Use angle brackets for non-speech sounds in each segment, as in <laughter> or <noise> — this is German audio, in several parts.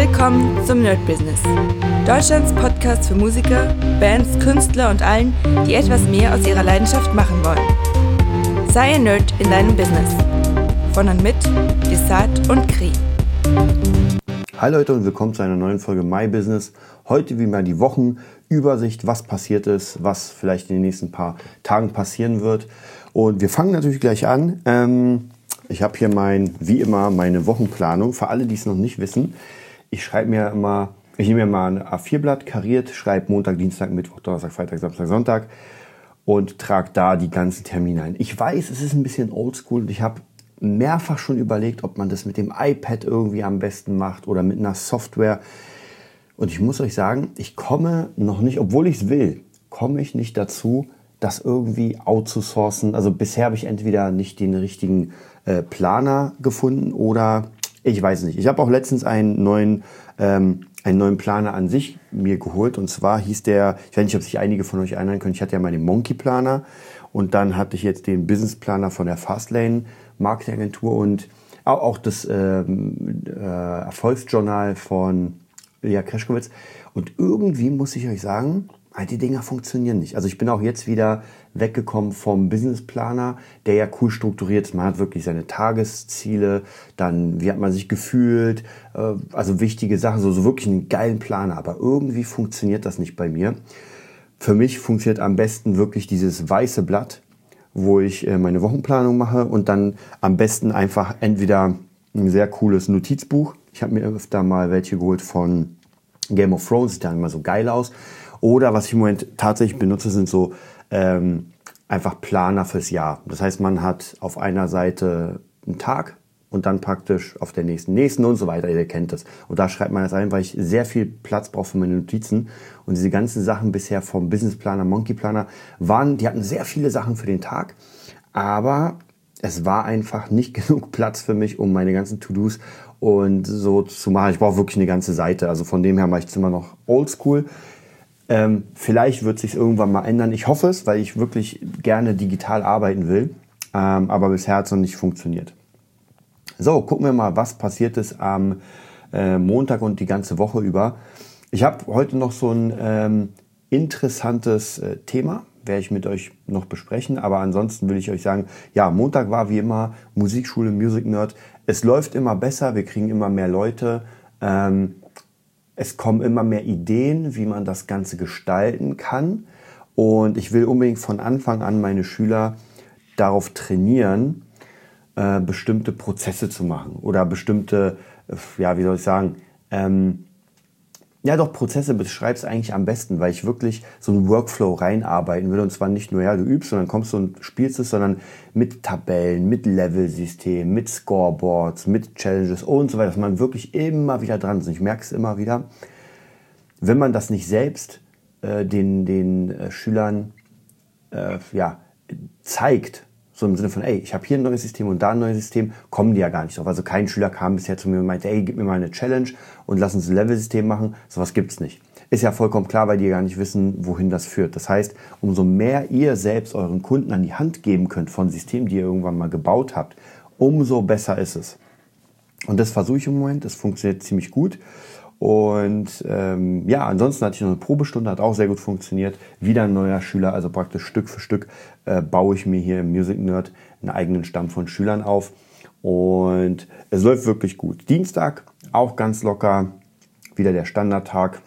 Willkommen zum Nerd Business. Deutschlands Podcast für Musiker, Bands, Künstler und allen, die etwas mehr aus ihrer Leidenschaft machen wollen. Sei ein Nerd in deinem Business. Von und mit Desart und Kri. Hi Leute und willkommen zu einer neuen Folge My Business. Heute wie mal die Wochenübersicht, was passiert ist, was vielleicht in den nächsten paar Tagen passieren wird. Und wir fangen natürlich gleich an. Ähm, ich habe hier mein, wie immer, meine Wochenplanung. Für alle, die es noch nicht wissen, ich schreibe mir immer, ich nehme mir mal ein A4-Blatt, kariert, schreibe Montag, Dienstag, Mittwoch, Donnerstag, Freitag, Samstag, Sonntag und trage da die ganzen Termine ein. Ich weiß, es ist ein bisschen oldschool und ich habe mehrfach schon überlegt, ob man das mit dem iPad irgendwie am besten macht oder mit einer Software. Und ich muss euch sagen, ich komme noch nicht, obwohl ich es will, komme ich nicht dazu, das irgendwie outzusourcen. Also bisher habe ich entweder nicht den richtigen äh, Planer gefunden oder ich weiß nicht. Ich habe auch letztens einen neuen, ähm, einen neuen Planer an sich mir geholt. Und zwar hieß der, ich weiß nicht, ob sich einige von euch erinnern können, ich hatte ja mal den Monkey Planer und dann hatte ich jetzt den Business Planer von der Fastlane Marketingagentur und auch, das ähm, äh, Erfolgsjournal von Ilya Kreschkowitz. Und irgendwie muss ich euch sagen, die Dinger funktionieren nicht. Also ich bin auch jetzt wieder weggekommen vom Businessplaner, der ja cool strukturiert ist. Man hat wirklich seine Tagesziele, dann wie hat man sich gefühlt, äh, also wichtige Sachen, so, so wirklich einen geilen Planer. Aber irgendwie funktioniert das nicht bei mir. Für mich funktioniert am besten wirklich dieses weiße Blatt, wo ich äh, meine Wochenplanung mache und dann am besten einfach entweder ein sehr cooles Notizbuch. Ich habe mir öfter mal welche geholt von Game of Thrones, sieht dann immer so geil aus. Oder was ich im Moment tatsächlich benutze, sind so ähm, einfach Planer fürs Jahr. Das heißt, man hat auf einer Seite einen Tag und dann praktisch auf der nächsten, nächsten und so weiter. Ihr kennt das. Und da schreibt man das ein, weil ich sehr viel Platz brauche für meine Notizen. Und diese ganzen Sachen bisher vom Businessplaner, Monkey Planer waren, die hatten sehr viele Sachen für den Tag. Aber es war einfach nicht <laughs> genug Platz für mich, um meine ganzen To-Dos und so zu machen. Ich brauche wirklich eine ganze Seite. Also von dem her mache ich es immer noch oldschool. Ähm, vielleicht wird sich irgendwann mal ändern. Ich hoffe es, weil ich wirklich gerne digital arbeiten will. Ähm, aber bisher hat es noch nicht funktioniert. So, gucken wir mal, was passiert ist am äh, Montag und die ganze Woche über. Ich habe heute noch so ein ähm, interessantes äh, Thema, werde ich mit euch noch besprechen. Aber ansonsten will ich euch sagen, ja, Montag war wie immer Musikschule, Music Nerd. Es läuft immer besser, wir kriegen immer mehr Leute. Ähm, es kommen immer mehr Ideen, wie man das Ganze gestalten kann. Und ich will unbedingt von Anfang an meine Schüler darauf trainieren, äh, bestimmte Prozesse zu machen oder bestimmte, äh, ja, wie soll ich sagen, ähm, ja, doch, Prozesse beschreibst eigentlich am besten, weil ich wirklich so einen Workflow reinarbeiten will. Und zwar nicht nur, ja, du übst, sondern kommst du und spielst es, sondern mit Tabellen, mit Level-System, mit Scoreboards, mit Challenges und so weiter, dass man wirklich immer wieder dran ist. Ich merke es immer wieder, wenn man das nicht selbst äh, den, den äh, Schülern äh, ja, zeigt, so im Sinne von, ey, ich habe hier ein neues System und da ein neues System, kommen die ja gar nicht drauf. Also kein Schüler kam bisher zu mir und meinte, ey, gib mir mal eine Challenge und lass uns ein Level-System machen. Sowas gibt's nicht. Ist ja vollkommen klar, weil die gar nicht wissen, wohin das führt. Das heißt, umso mehr ihr selbst euren Kunden an die Hand geben könnt von Systemen, die ihr irgendwann mal gebaut habt, umso besser ist es. Und das versuche ich im Moment, das funktioniert ziemlich gut. Und ähm, ja, ansonsten hatte ich noch eine Probestunde, hat auch sehr gut funktioniert. Wieder ein neuer Schüler, also praktisch Stück für Stück äh, baue ich mir hier im Music Nerd einen eigenen Stamm von Schülern auf. Und es läuft wirklich gut. Dienstag auch ganz locker, wieder der Standardtag.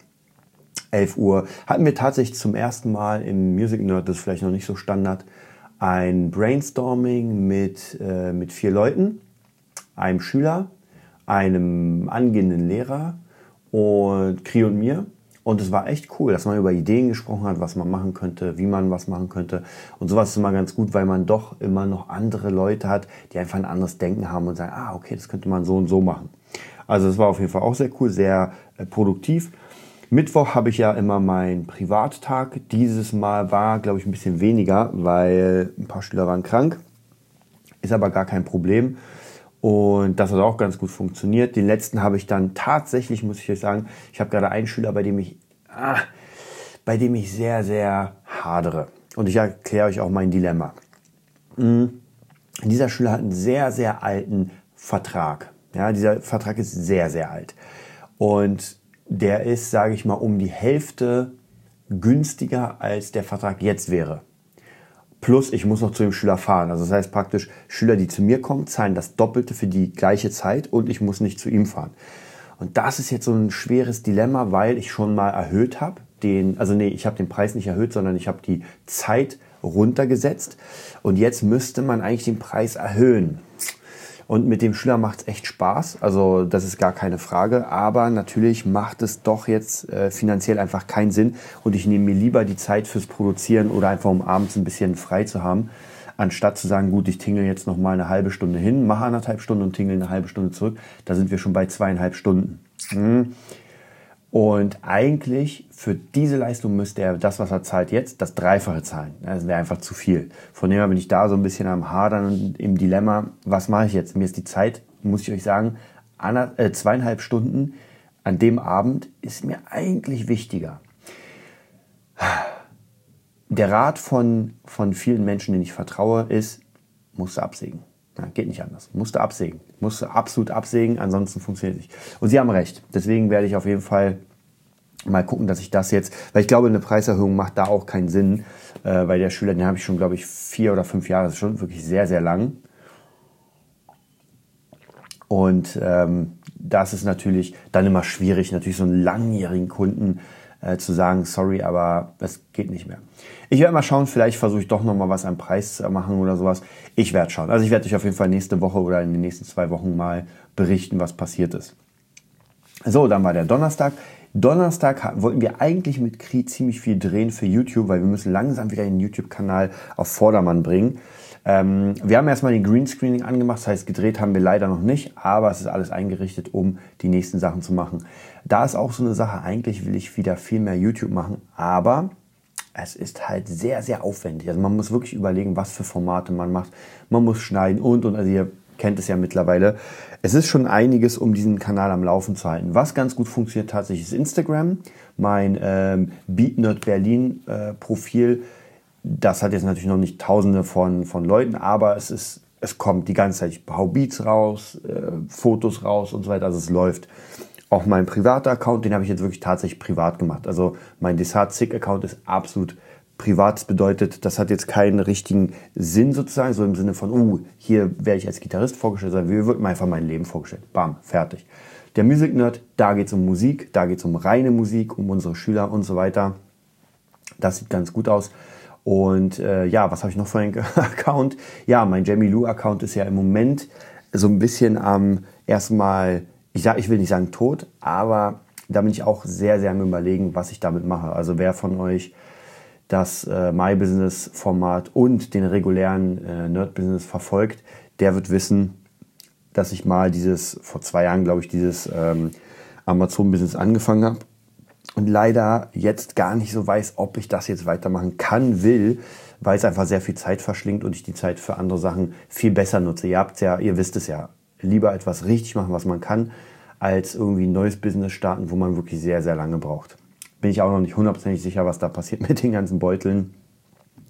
11 Uhr hatten wir tatsächlich zum ersten Mal im Music Nerd, das ist vielleicht noch nicht so Standard, ein Brainstorming mit, äh, mit vier Leuten, einem Schüler, einem angehenden Lehrer und Kri und mir. Und es war echt cool, dass man über Ideen gesprochen hat, was man machen könnte, wie man was machen könnte. Und sowas ist immer ganz gut, weil man doch immer noch andere Leute hat, die einfach ein anderes Denken haben und sagen, ah, okay, das könnte man so und so machen. Also es war auf jeden Fall auch sehr cool, sehr äh, produktiv. Mittwoch habe ich ja immer meinen Privattag. Dieses Mal war, glaube ich, ein bisschen weniger, weil ein paar Schüler waren krank. Ist aber gar kein Problem. Und das hat auch ganz gut funktioniert. Den letzten habe ich dann tatsächlich, muss ich euch sagen, ich habe gerade einen Schüler, bei dem ich, ah, bei dem ich sehr, sehr hadere. Und ich erkläre euch auch mein Dilemma. Hm. Dieser Schüler hat einen sehr, sehr alten Vertrag. Ja, dieser Vertrag ist sehr, sehr alt. Und der ist, sage ich mal, um die Hälfte günstiger als der Vertrag jetzt wäre. Plus, ich muss noch zu dem Schüler fahren. Also das heißt praktisch, Schüler, die zu mir kommen, zahlen das Doppelte für die gleiche Zeit und ich muss nicht zu ihm fahren. Und das ist jetzt so ein schweres Dilemma, weil ich schon mal erhöht habe. Den, also nee, ich habe den Preis nicht erhöht, sondern ich habe die Zeit runtergesetzt. Und jetzt müsste man eigentlich den Preis erhöhen. Und mit dem Schüler macht es echt Spaß. Also das ist gar keine Frage. Aber natürlich macht es doch jetzt äh, finanziell einfach keinen Sinn. Und ich nehme mir lieber die Zeit fürs Produzieren oder einfach um abends ein bisschen frei zu haben, anstatt zu sagen, gut, ich tingle jetzt noch mal eine halbe Stunde hin, mache anderthalb Stunden und tingle eine halbe Stunde zurück. Da sind wir schon bei zweieinhalb Stunden. Hm. Und eigentlich für diese Leistung müsste er das, was er zahlt jetzt, das Dreifache zahlen. Das wäre einfach zu viel. Von dem her bin ich da so ein bisschen am Hadern und im Dilemma, was mache ich jetzt? Mir ist die Zeit, muss ich euch sagen, äh, zweieinhalb Stunden an dem Abend ist mir eigentlich wichtiger. Der Rat von, von vielen Menschen, denen ich vertraue, ist, musst du absägen. Ja, geht nicht anders. Musste absägen. Musste absolut absägen, ansonsten funktioniert es nicht. Und Sie haben recht. Deswegen werde ich auf jeden Fall mal gucken, dass ich das jetzt, weil ich glaube, eine Preiserhöhung macht da auch keinen Sinn, äh, weil der Schüler, den habe ich schon, glaube ich, vier oder fünf Jahre, das ist schon wirklich sehr, sehr lang. Und ähm, das ist natürlich dann immer schwierig, natürlich so einen langjährigen Kunden äh, zu sagen, sorry, aber das geht nicht mehr. Ich werde mal schauen, vielleicht versuche ich doch noch mal was am Preis zu machen oder sowas. Ich werde schauen. Also ich werde euch auf jeden Fall nächste Woche oder in den nächsten zwei Wochen mal berichten, was passiert ist. So, dann war der Donnerstag. Donnerstag wollten wir eigentlich mit Kri ziemlich viel drehen für YouTube, weil wir müssen langsam wieder den YouTube-Kanal auf Vordermann bringen. Ähm, wir haben erstmal den Greenscreening angemacht, das heißt gedreht haben wir leider noch nicht, aber es ist alles eingerichtet, um die nächsten Sachen zu machen. Da ist auch so eine Sache, eigentlich will ich wieder viel mehr YouTube machen, aber es ist halt sehr, sehr aufwendig. Also man muss wirklich überlegen, was für Formate man macht. Man muss schneiden und und. Also ihr kennt es ja mittlerweile. Es ist schon einiges, um diesen Kanal am Laufen zu halten. Was ganz gut funktioniert tatsächlich ist Instagram. Mein ähm, BeatNerd Berlin äh, Profil. Das hat jetzt natürlich noch nicht tausende von, von Leuten, aber es ist, es kommt die ganze Zeit. Ich hau Beats raus, äh, Fotos raus und so weiter. Also es läuft. Auch mein privater Account, den habe ich jetzt wirklich tatsächlich privat gemacht. Also mein Desart Sick Account ist absolut privat. Bedeutet, das hat jetzt keinen richtigen Sinn sozusagen, so im Sinne von, uh, hier werde ich als Gitarrist vorgestellt, sondern wir wird mir einfach mein Leben vorgestellt. Bam, fertig. Der Music Nerd, da geht es um Musik, da geht es um reine Musik, um unsere Schüler und so weiter. Das sieht ganz gut aus. Und äh, ja, was habe ich noch für einen <laughs> Account? Ja, mein Jamie Lou Account ist ja im Moment so ein bisschen am ähm, erstmal ich, sag, ich will nicht sagen tot, aber da bin ich auch sehr, sehr am überlegen, was ich damit mache. Also wer von euch das äh, My Business Format und den regulären äh, Nerd Business verfolgt, der wird wissen, dass ich mal dieses, vor zwei Jahren glaube ich, dieses ähm, Amazon Business angefangen habe und leider jetzt gar nicht so weiß, ob ich das jetzt weitermachen kann, will, weil es einfach sehr viel Zeit verschlingt und ich die Zeit für andere Sachen viel besser nutze. Ihr habt ja, ihr wisst es ja, lieber etwas richtig machen, was man kann, als irgendwie ein neues Business starten, wo man wirklich sehr, sehr lange braucht. Bin ich auch noch nicht hundertprozentig sicher, was da passiert mit den ganzen Beuteln.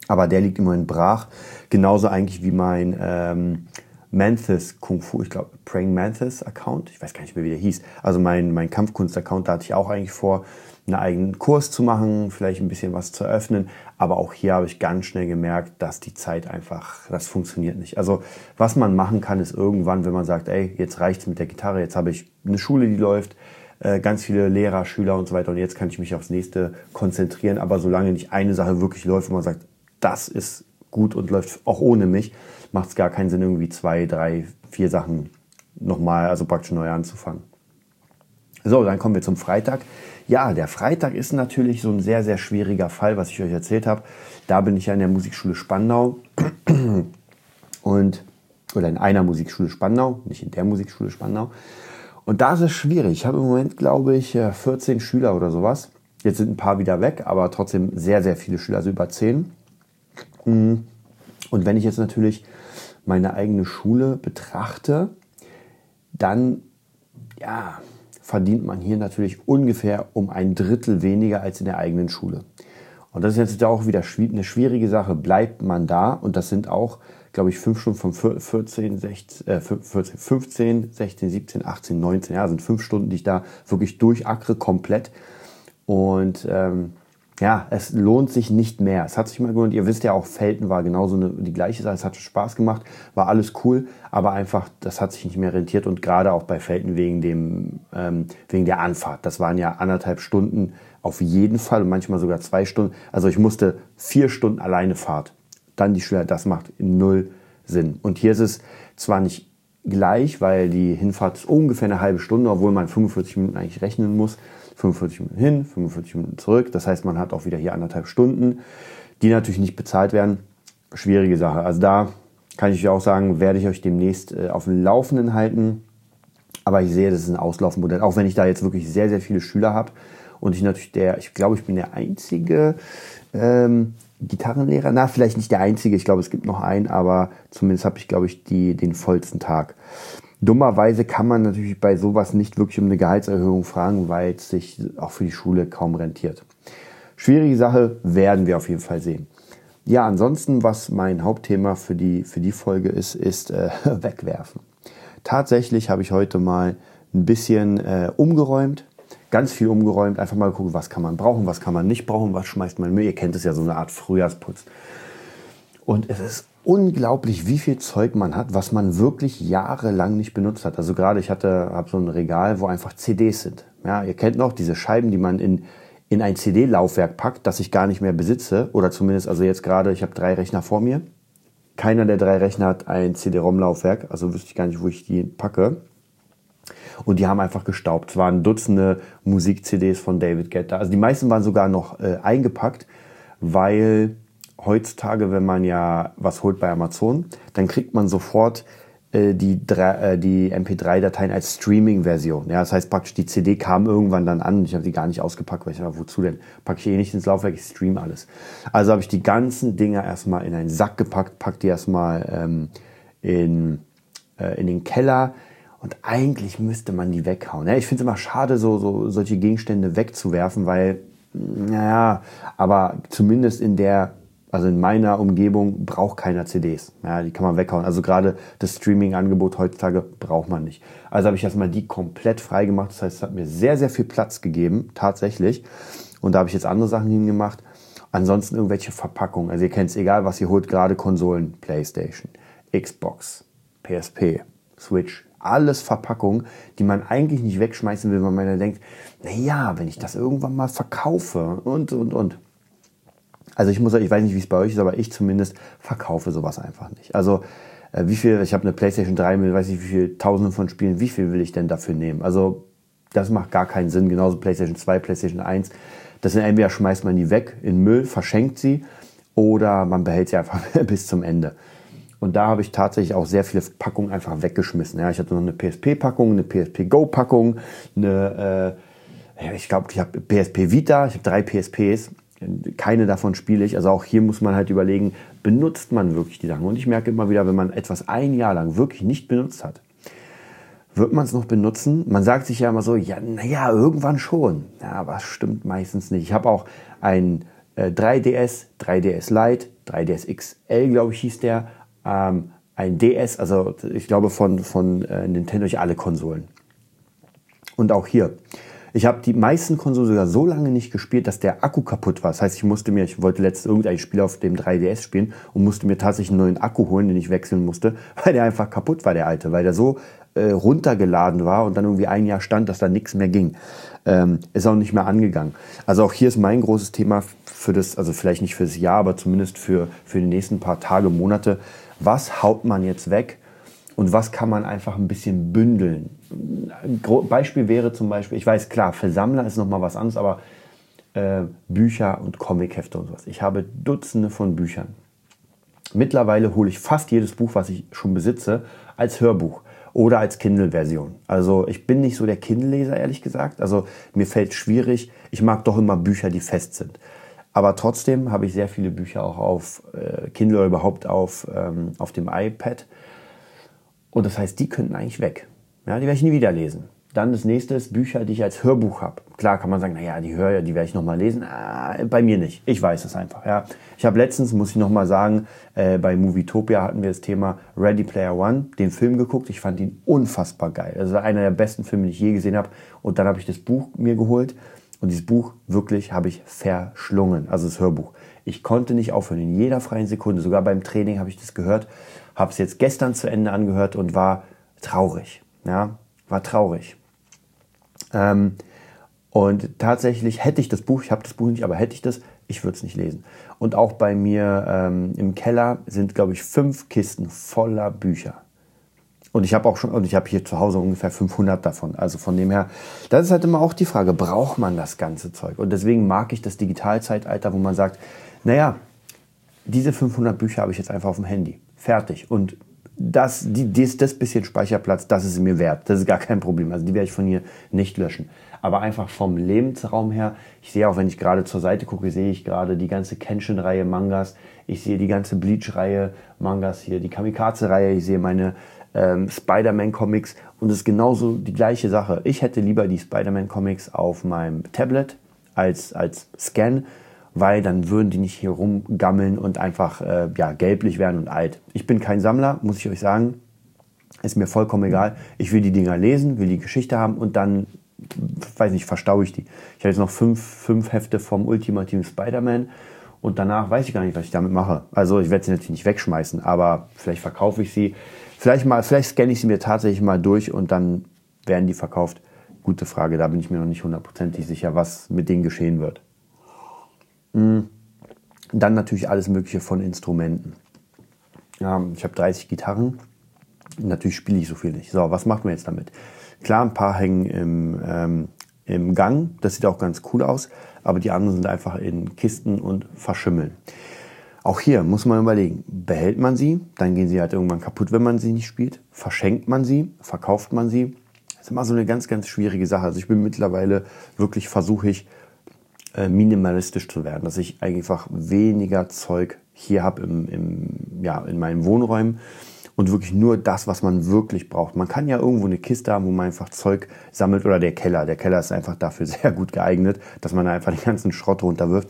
Aber der liegt immerhin brach. Genauso eigentlich wie mein ähm, Manthis Kung Fu, ich glaube Praying Manthis Account. Ich weiß gar nicht mehr, wie der hieß. Also mein, mein Kampfkunst-Account, da hatte ich auch eigentlich vor, einen eigenen Kurs zu machen, vielleicht ein bisschen was zu öffnen. Aber auch hier habe ich ganz schnell gemerkt, dass die Zeit einfach, das funktioniert nicht. Also was man machen kann, ist irgendwann, wenn man sagt, ey, jetzt reicht's mit der Gitarre, jetzt habe ich eine Schule, die läuft, äh, ganz viele Lehrer, Schüler und so weiter und jetzt kann ich mich aufs nächste konzentrieren. Aber solange nicht eine Sache wirklich läuft, wo man sagt, das ist gut und läuft auch ohne mich, macht es gar keinen Sinn, irgendwie zwei, drei, vier Sachen nochmal, also praktisch neu anzufangen. So, dann kommen wir zum Freitag. Ja, der Freitag ist natürlich so ein sehr, sehr schwieriger Fall, was ich euch erzählt habe. Da bin ich ja in der Musikschule Spandau und oder in einer Musikschule Spandau, nicht in der Musikschule Spandau. Und da ist es schwierig. Ich habe im Moment, glaube ich, 14 Schüler oder sowas. Jetzt sind ein paar wieder weg, aber trotzdem sehr, sehr viele Schüler, also über 10. Mm. Und wenn ich jetzt natürlich meine eigene Schule betrachte, dann, ja, verdient man hier natürlich ungefähr um ein Drittel weniger als in der eigenen Schule. Und das ist jetzt auch wieder eine schwierige Sache. Bleibt man da? Und das sind auch glaube ich, fünf Stunden von 14, 16, äh, 14, 15, 16, 17, 18, 19. Ja, sind fünf Stunden, die ich da wirklich durchackere komplett. Und ähm, ja, es lohnt sich nicht mehr. Es hat sich mal gelohnt. Ihr wisst ja auch, Felten war genauso eine, die gleiche Sache. Es hat Spaß gemacht, war alles cool, aber einfach, das hat sich nicht mehr rentiert und gerade auch bei Felten wegen dem, ähm, wegen der Anfahrt. Das waren ja anderthalb Stunden auf jeden Fall und manchmal sogar zwei Stunden. Also ich musste vier Stunden alleine Fahrt. Dann die Schüler, das macht null Sinn. Und hier ist es zwar nicht gleich, weil die Hinfahrt ist ungefähr eine halbe Stunde, obwohl man 45 Minuten eigentlich rechnen muss. 45 Minuten hin, 45 Minuten zurück. Das heißt, man hat auch wieder hier anderthalb Stunden, die natürlich nicht bezahlt werden. Schwierige Sache. Also da kann ich euch auch sagen, werde ich euch demnächst äh, auf dem Laufenden halten. Aber ich sehe, das ist ein Auslaufmodell. Auch wenn ich da jetzt wirklich sehr, sehr viele Schüler habe und ich natürlich der, ich glaube, ich bin der einzige ähm, Gitarrenlehrer. Na, vielleicht nicht der einzige. Ich glaube, es gibt noch einen, aber zumindest habe ich, glaube ich, die, den vollsten Tag. Dummerweise kann man natürlich bei sowas nicht wirklich um eine Gehaltserhöhung fragen, weil es sich auch für die Schule kaum rentiert. Schwierige Sache werden wir auf jeden Fall sehen. Ja, ansonsten, was mein Hauptthema für die, für die Folge ist, ist äh, <laughs> wegwerfen. Tatsächlich habe ich heute mal ein bisschen äh, umgeräumt, ganz viel umgeräumt, einfach mal gucken, was kann man brauchen, was kann man nicht brauchen, was schmeißt man Müll. Ihr kennt es ja, so eine Art Frühjahrsputz. Und es ist unglaublich, wie viel Zeug man hat, was man wirklich jahrelang nicht benutzt hat. Also gerade ich hatte, habe so ein Regal, wo einfach CDs sind. Ja, ihr kennt noch diese Scheiben, die man in in ein CD-Laufwerk packt, das ich gar nicht mehr besitze oder zumindest also jetzt gerade, ich habe drei Rechner vor mir. Keiner der drei Rechner hat ein CD-ROM-Laufwerk, also wüsste ich gar nicht, wo ich die packe. Und die haben einfach gestaubt. Es waren Dutzende Musik-CDs von David Guetta. Also die meisten waren sogar noch äh, eingepackt, weil heutzutage, wenn man ja was holt bei Amazon, dann kriegt man sofort äh, die, äh, die MP3-Dateien als Streaming-Version. Ja, das heißt praktisch, die CD kam irgendwann dann an. Ich habe die gar nicht ausgepackt, weil ich dachte, wozu denn? Packe ich eh nicht ins Laufwerk, ich stream alles. Also habe ich die ganzen Dinger erstmal in einen Sack gepackt, pack die erstmal ähm, in, äh, in den Keller. Und eigentlich müsste man die weghauen. Ja, ich finde es immer schade, so, so solche Gegenstände wegzuwerfen, weil, naja, aber zumindest in der also in meiner Umgebung braucht keiner CDs. Ja, die kann man weghauen. Also gerade das Streaming-Angebot heutzutage braucht man nicht. Also habe ich erstmal die komplett frei gemacht. Das heißt, es hat mir sehr, sehr viel Platz gegeben, tatsächlich. Und da habe ich jetzt andere Sachen hingemacht. Ansonsten irgendwelche Verpackungen. Also ihr kennt es, egal was ihr holt, gerade Konsolen, Playstation, Xbox, PSP, Switch, alles Verpackungen, die man eigentlich nicht wegschmeißen will, weil man dann denkt, na ja, wenn ich das irgendwann mal verkaufe und, und, und. Also ich muss ich weiß nicht, wie es bei euch ist, aber ich zumindest verkaufe sowas einfach nicht. Also äh, wie viel, ich habe eine PlayStation 3 mit weiß nicht wie viel tausenden von Spielen, wie viel will ich denn dafür nehmen? Also das macht gar keinen Sinn. Genauso PlayStation 2, PlayStation 1. Das sind entweder schmeißt man die weg in Müll, verschenkt sie oder man behält sie einfach <laughs> bis zum Ende. Und da habe ich tatsächlich auch sehr viele Packungen einfach weggeschmissen. Ja, ich hatte noch eine PSP-Packung, eine PSP Go-Packung, eine, äh, ich glaube, ich habe PSP Vita, ich habe drei PSPs keine davon spiele ich. Also auch hier muss man halt überlegen, benutzt man wirklich die Sachen? Und ich merke immer wieder, wenn man etwas ein Jahr lang wirklich nicht benutzt hat, wird man es noch benutzen? Man sagt sich ja immer so, ja, naja, irgendwann schon. Ja, aber es stimmt meistens nicht. Ich habe auch ein äh, 3DS, 3DS Lite, 3DS XL, glaube ich, hieß der, ähm, ein DS, also ich glaube von, von äh, Nintendo, ich alle Konsolen. Und auch hier. Ich habe die meisten Konsolen sogar so lange nicht gespielt, dass der Akku kaputt war. Das heißt, ich musste mir, ich wollte letztens irgendein Spiel auf dem 3DS spielen und musste mir tatsächlich einen neuen Akku holen, den ich wechseln musste, <laughs> weil der einfach kaputt war, der alte, weil der so äh, runtergeladen war und dann irgendwie ein Jahr stand, dass da nichts mehr ging. Ähm, ist auch nicht mehr angegangen. Also auch hier ist mein großes Thema für das, also vielleicht nicht für das Jahr, aber zumindest für, für die nächsten paar Tage, Monate. Was haut man jetzt weg? und was kann man einfach ein bisschen bündeln. Beispiel wäre zum Beispiel, ich weiß klar, für Sammler ist nochmal was anderes, aber äh, Bücher und Comichefte und sowas. Ich habe Dutzende von Büchern. Mittlerweile hole ich fast jedes Buch, was ich schon besitze, als Hörbuch oder als Kindle-Version. Also ich bin nicht so der Kindle-Leser, ehrlich gesagt. Also mir fällt schwierig. Ich mag doch immer Bücher, die fest sind. Aber trotzdem habe ich sehr viele Bücher auch auf äh, Kindle oder überhaupt auf, ähm, auf dem iPad und das heißt, die könnten eigentlich weg. Ja, die werde ich nie wieder lesen. Dann das nächste ist Bücher, die ich als Hörbuch habe. Klar kann man sagen, naja, die höre, die werde ich nochmal lesen. Äh, bei mir nicht. Ich weiß es einfach. Ja. Ich habe letztens, muss ich nochmal sagen, äh, bei Movietopia hatten wir das Thema Ready Player One, den Film geguckt. Ich fand ihn unfassbar geil. Also einer der besten Filme, die ich je gesehen habe. Und dann habe ich das Buch mir geholt. Und dieses Buch wirklich habe ich verschlungen. Also das Hörbuch. Ich konnte nicht aufhören. In jeder freien Sekunde. Sogar beim Training habe ich das gehört. Habe es jetzt gestern zu Ende angehört und war traurig. Ja, war traurig. Ähm, und tatsächlich hätte ich das Buch, ich habe das Buch nicht, aber hätte ich das, ich würde es nicht lesen. Und auch bei mir ähm, im Keller sind, glaube ich, fünf Kisten voller Bücher. Und ich habe auch schon, und ich habe hier zu Hause ungefähr 500 davon. Also von dem her, das ist halt immer auch die Frage, braucht man das ganze Zeug? Und deswegen mag ich das Digitalzeitalter, wo man sagt, naja, diese 500 Bücher habe ich jetzt einfach auf dem Handy. Fertig. Und das, die, das, das bisschen Speicherplatz, das ist mir wert. Das ist gar kein Problem. Also die werde ich von hier nicht löschen. Aber einfach vom Lebensraum her, ich sehe auch, wenn ich gerade zur Seite gucke, sehe ich gerade die ganze Kenshin-Reihe Mangas. Ich sehe die ganze Bleach-Reihe Mangas hier, die Kamikaze-Reihe. Ich sehe meine ähm, Spider-Man-Comics. Und es ist genauso die gleiche Sache. Ich hätte lieber die Spider-Man-Comics auf meinem Tablet als, als Scan weil dann würden die nicht hier rumgammeln und einfach äh, ja, gelblich werden und alt. Ich bin kein Sammler, muss ich euch sagen. Ist mir vollkommen egal. Ich will die Dinger lesen, will die Geschichte haben und dann, weiß nicht, verstaue ich die. Ich habe jetzt noch fünf, fünf Hefte vom ultimativen Spider-Man und danach weiß ich gar nicht, was ich damit mache. Also ich werde sie natürlich nicht wegschmeißen, aber vielleicht verkaufe ich sie. Vielleicht mal, vielleicht scanne ich sie mir tatsächlich mal durch und dann werden die verkauft. Gute Frage, da bin ich mir noch nicht hundertprozentig sicher, was mit denen geschehen wird. Hm. Dann natürlich alles Mögliche von Instrumenten. Ich habe 30 Gitarren. Natürlich spiele ich so viel nicht. So, was macht man jetzt damit? Klar, ein paar hängen im, ähm, im Gang. Das sieht auch ganz cool aus. Aber die anderen sind einfach in Kisten und verschimmeln. Auch hier muss man überlegen, behält man sie, dann gehen sie halt irgendwann kaputt, wenn man sie nicht spielt. Verschenkt man sie, verkauft man sie. Das ist immer so eine ganz, ganz schwierige Sache. Also ich bin mittlerweile wirklich, versuche ich, äh, minimalistisch zu werden, dass ich einfach weniger Zeug hier habe im, im, ja, in meinen Wohnräumen und wirklich nur das, was man wirklich braucht. Man kann ja irgendwo eine Kiste haben, wo man einfach Zeug sammelt oder der Keller. Der Keller ist einfach dafür <laughs> sehr gut geeignet, dass man da einfach den ganzen Schrott runterwirft.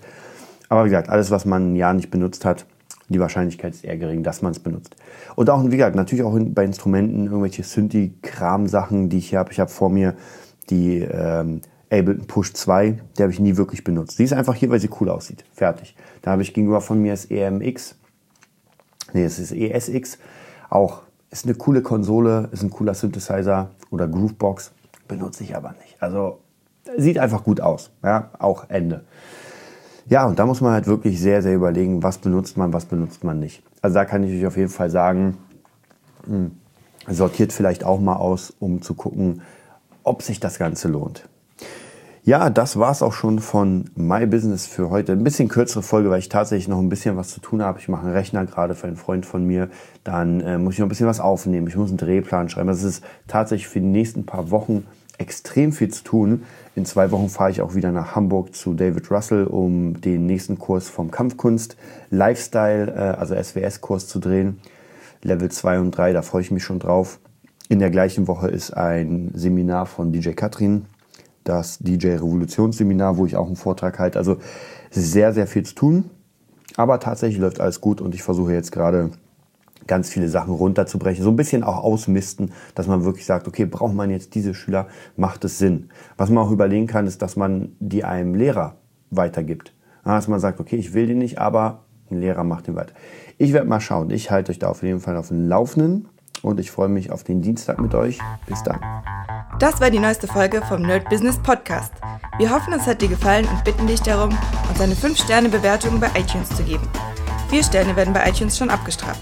Aber wie gesagt, alles, was man ein Jahr nicht benutzt hat, die Wahrscheinlichkeit ist eher gering, dass man es benutzt. Und auch, wie gesagt, natürlich auch bei Instrumenten irgendwelche Synthi-Kram-Sachen, die ich hier habe. Ich habe vor mir die ähm, Ableton Push 2, die habe ich nie wirklich benutzt. Die ist einfach hier, weil sie cool aussieht. Fertig. Da habe ich gegenüber von mir das EMX, nee, es ist ESX, auch ist eine coole Konsole, ist ein cooler Synthesizer oder Groovebox, benutze ich aber nicht. Also sieht einfach gut aus, ja, auch Ende. Ja, und da muss man halt wirklich sehr, sehr überlegen, was benutzt man, was benutzt man nicht. Also da kann ich euch auf jeden Fall sagen, hm, sortiert vielleicht auch mal aus, um zu gucken, ob sich das Ganze lohnt. Ja, das war's auch schon von My Business für heute. Ein bisschen kürzere Folge, weil ich tatsächlich noch ein bisschen was zu tun habe. Ich mache einen Rechner gerade für einen Freund von mir. Dann äh, muss ich noch ein bisschen was aufnehmen. Ich muss einen Drehplan schreiben. Das ist tatsächlich für die nächsten paar Wochen extrem viel zu tun. In zwei Wochen fahre ich auch wieder nach Hamburg zu David Russell, um den nächsten Kurs vom Kampfkunst Lifestyle, äh, also SWS-Kurs zu drehen. Level 2 und 3, da freue ich mich schon drauf. In der gleichen Woche ist ein Seminar von DJ Katrin das DJ Revolutionsseminar, wo ich auch einen Vortrag halte. Also sehr, sehr viel zu tun. Aber tatsächlich läuft alles gut und ich versuche jetzt gerade ganz viele Sachen runterzubrechen. So ein bisschen auch ausmisten, dass man wirklich sagt, okay, braucht man jetzt diese Schüler, macht es Sinn. Was man auch überlegen kann, ist, dass man die einem Lehrer weitergibt. Dass man sagt, okay, ich will den nicht, aber ein Lehrer macht den weiter. Ich werde mal schauen. Ich halte euch da auf jeden Fall auf dem Laufenden und ich freue mich auf den Dienstag mit euch. Bis dann. Das war die neueste Folge vom Nerd Business Podcast. Wir hoffen, es hat dir gefallen und bitten dich darum, uns eine 5-Sterne-Bewertung bei iTunes zu geben. Vier Sterne werden bei iTunes schon abgestraft.